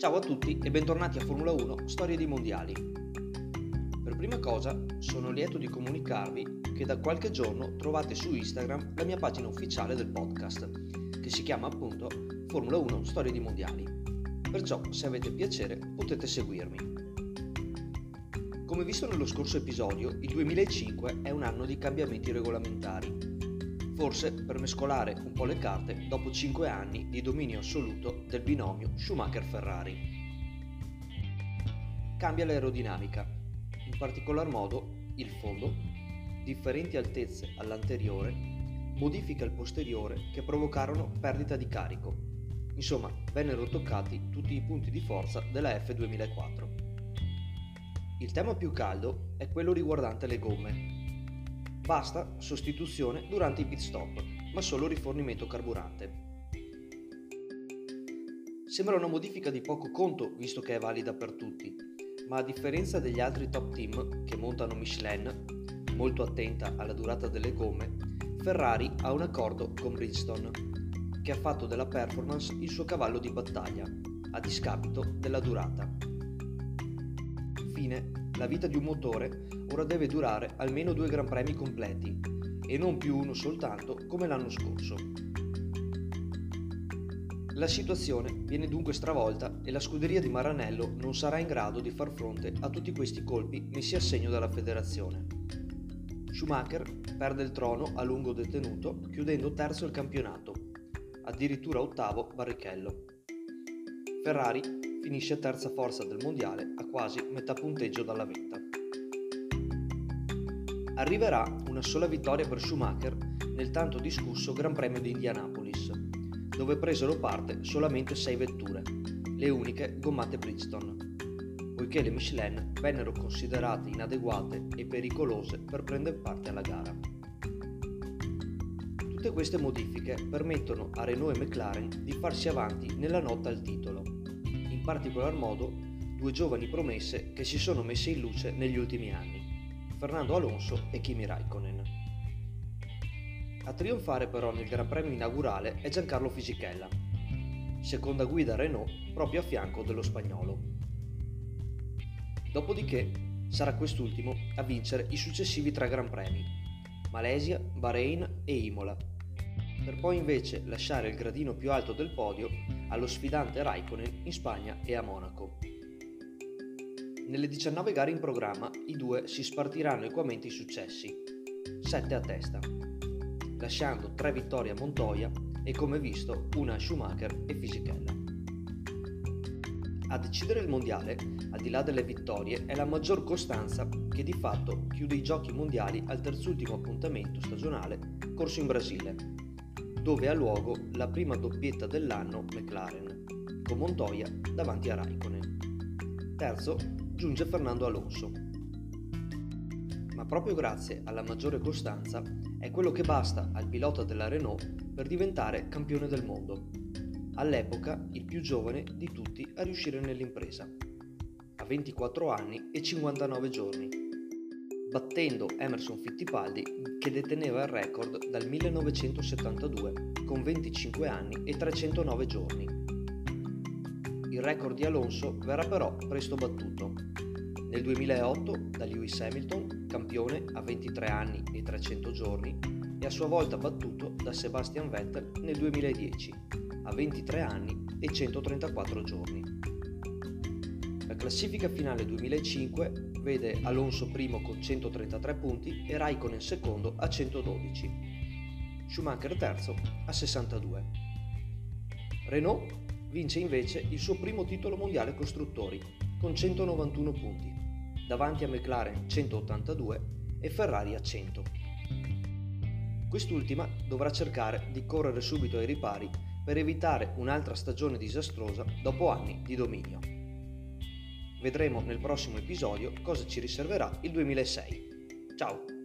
Ciao a tutti e bentornati a Formula 1 Storie di Mondiali. Per prima cosa sono lieto di comunicarvi che da qualche giorno trovate su Instagram la mia pagina ufficiale del podcast, che si chiama appunto Formula 1 Storie di Mondiali. Perciò se avete piacere potete seguirmi. Come visto nello scorso episodio, il 2005 è un anno di cambiamenti regolamentari forse per mescolare un po' le carte dopo 5 anni di dominio assoluto del binomio Schumacher-Ferrari. Cambia l'aerodinamica, in particolar modo il fondo, differenti altezze all'anteriore, modifica il posteriore che provocarono perdita di carico. Insomma, vennero toccati tutti i punti di forza della F2004. Il tema più caldo è quello riguardante le gomme, Basta sostituzione durante i pit stop, ma solo rifornimento carburante. Sembra una modifica di poco conto visto che è valida per tutti, ma a differenza degli altri top team che montano Michelin, molto attenta alla durata delle gomme, Ferrari ha un accordo con Bridgestone, che ha fatto della performance il suo cavallo di battaglia, a discapito della durata. Fine la vita di un motore ora deve durare almeno due Gran Premi completi e non più uno soltanto come l'anno scorso. La situazione viene dunque stravolta e la scuderia di Maranello non sarà in grado di far fronte a tutti questi colpi messi a segno dalla federazione. Schumacher perde il trono a lungo detenuto chiudendo terzo il campionato, addirittura ottavo Barrichello. Ferrari finisce terza forza del mondiale a quasi metà punteggio dalla vetta. Arriverà una sola vittoria per Schumacher nel tanto discusso Gran Premio di Indianapolis, dove presero parte solamente sei vetture, le uniche gommate Bridgestone, poiché le Michelin vennero considerate inadeguate e pericolose per prendere parte alla gara. Tutte queste modifiche permettono a Renault e McLaren di farsi avanti nella lotta al titolo particolar modo due giovani promesse che si sono messe in luce negli ultimi anni, Fernando Alonso e Kimi Raikkonen. A trionfare però nel Gran Premio inaugurale è Giancarlo Fisichella, seconda guida Renault proprio a fianco dello spagnolo. Dopodiché sarà quest'ultimo a vincere i successivi tre Gran Premi, Malesia, Bahrain e Imola, per poi invece lasciare il gradino più alto del podio allo sfidante Raikkonen in Spagna e a Monaco. Nelle 19 gare in programma i due si spartiranno equamente i successi, 7 a testa, lasciando 3 vittorie a Montoya e come visto una a Schumacher e Fisichella. A decidere il mondiale, al di là delle vittorie, è la maggior costanza che di fatto chiude i giochi mondiali al terzultimo appuntamento stagionale corso in Brasile, dove ha luogo la prima doppietta dell'anno McLaren, con Montoya davanti a Raikkonen. Terzo giunge Fernando Alonso. Ma proprio grazie alla maggiore costanza è quello che basta al pilota della Renault per diventare campione del mondo. All'epoca il più giovane di tutti a riuscire nell'impresa. A 24 anni e 59 giorni battendo Emerson Fittipaldi che deteneva il record dal 1972 con 25 anni e 309 giorni. Il record di Alonso verrà però presto battuto. Nel 2008 da Lewis Hamilton, campione a 23 anni e 300 giorni, e a sua volta battuto da Sebastian Vettel nel 2010 a 23 anni e 134 giorni. La classifica finale 2005 vede Alonso primo con 133 punti e Raikkonen secondo a 112. Schumacher terzo a 62. Renault vince invece il suo primo titolo mondiale costruttori con 191 punti, davanti a McLaren 182 e Ferrari a 100. Quest'ultima dovrà cercare di correre subito ai ripari per evitare un'altra stagione disastrosa dopo anni di dominio. Vedremo nel prossimo episodio cosa ci riserverà il 2006. Ciao!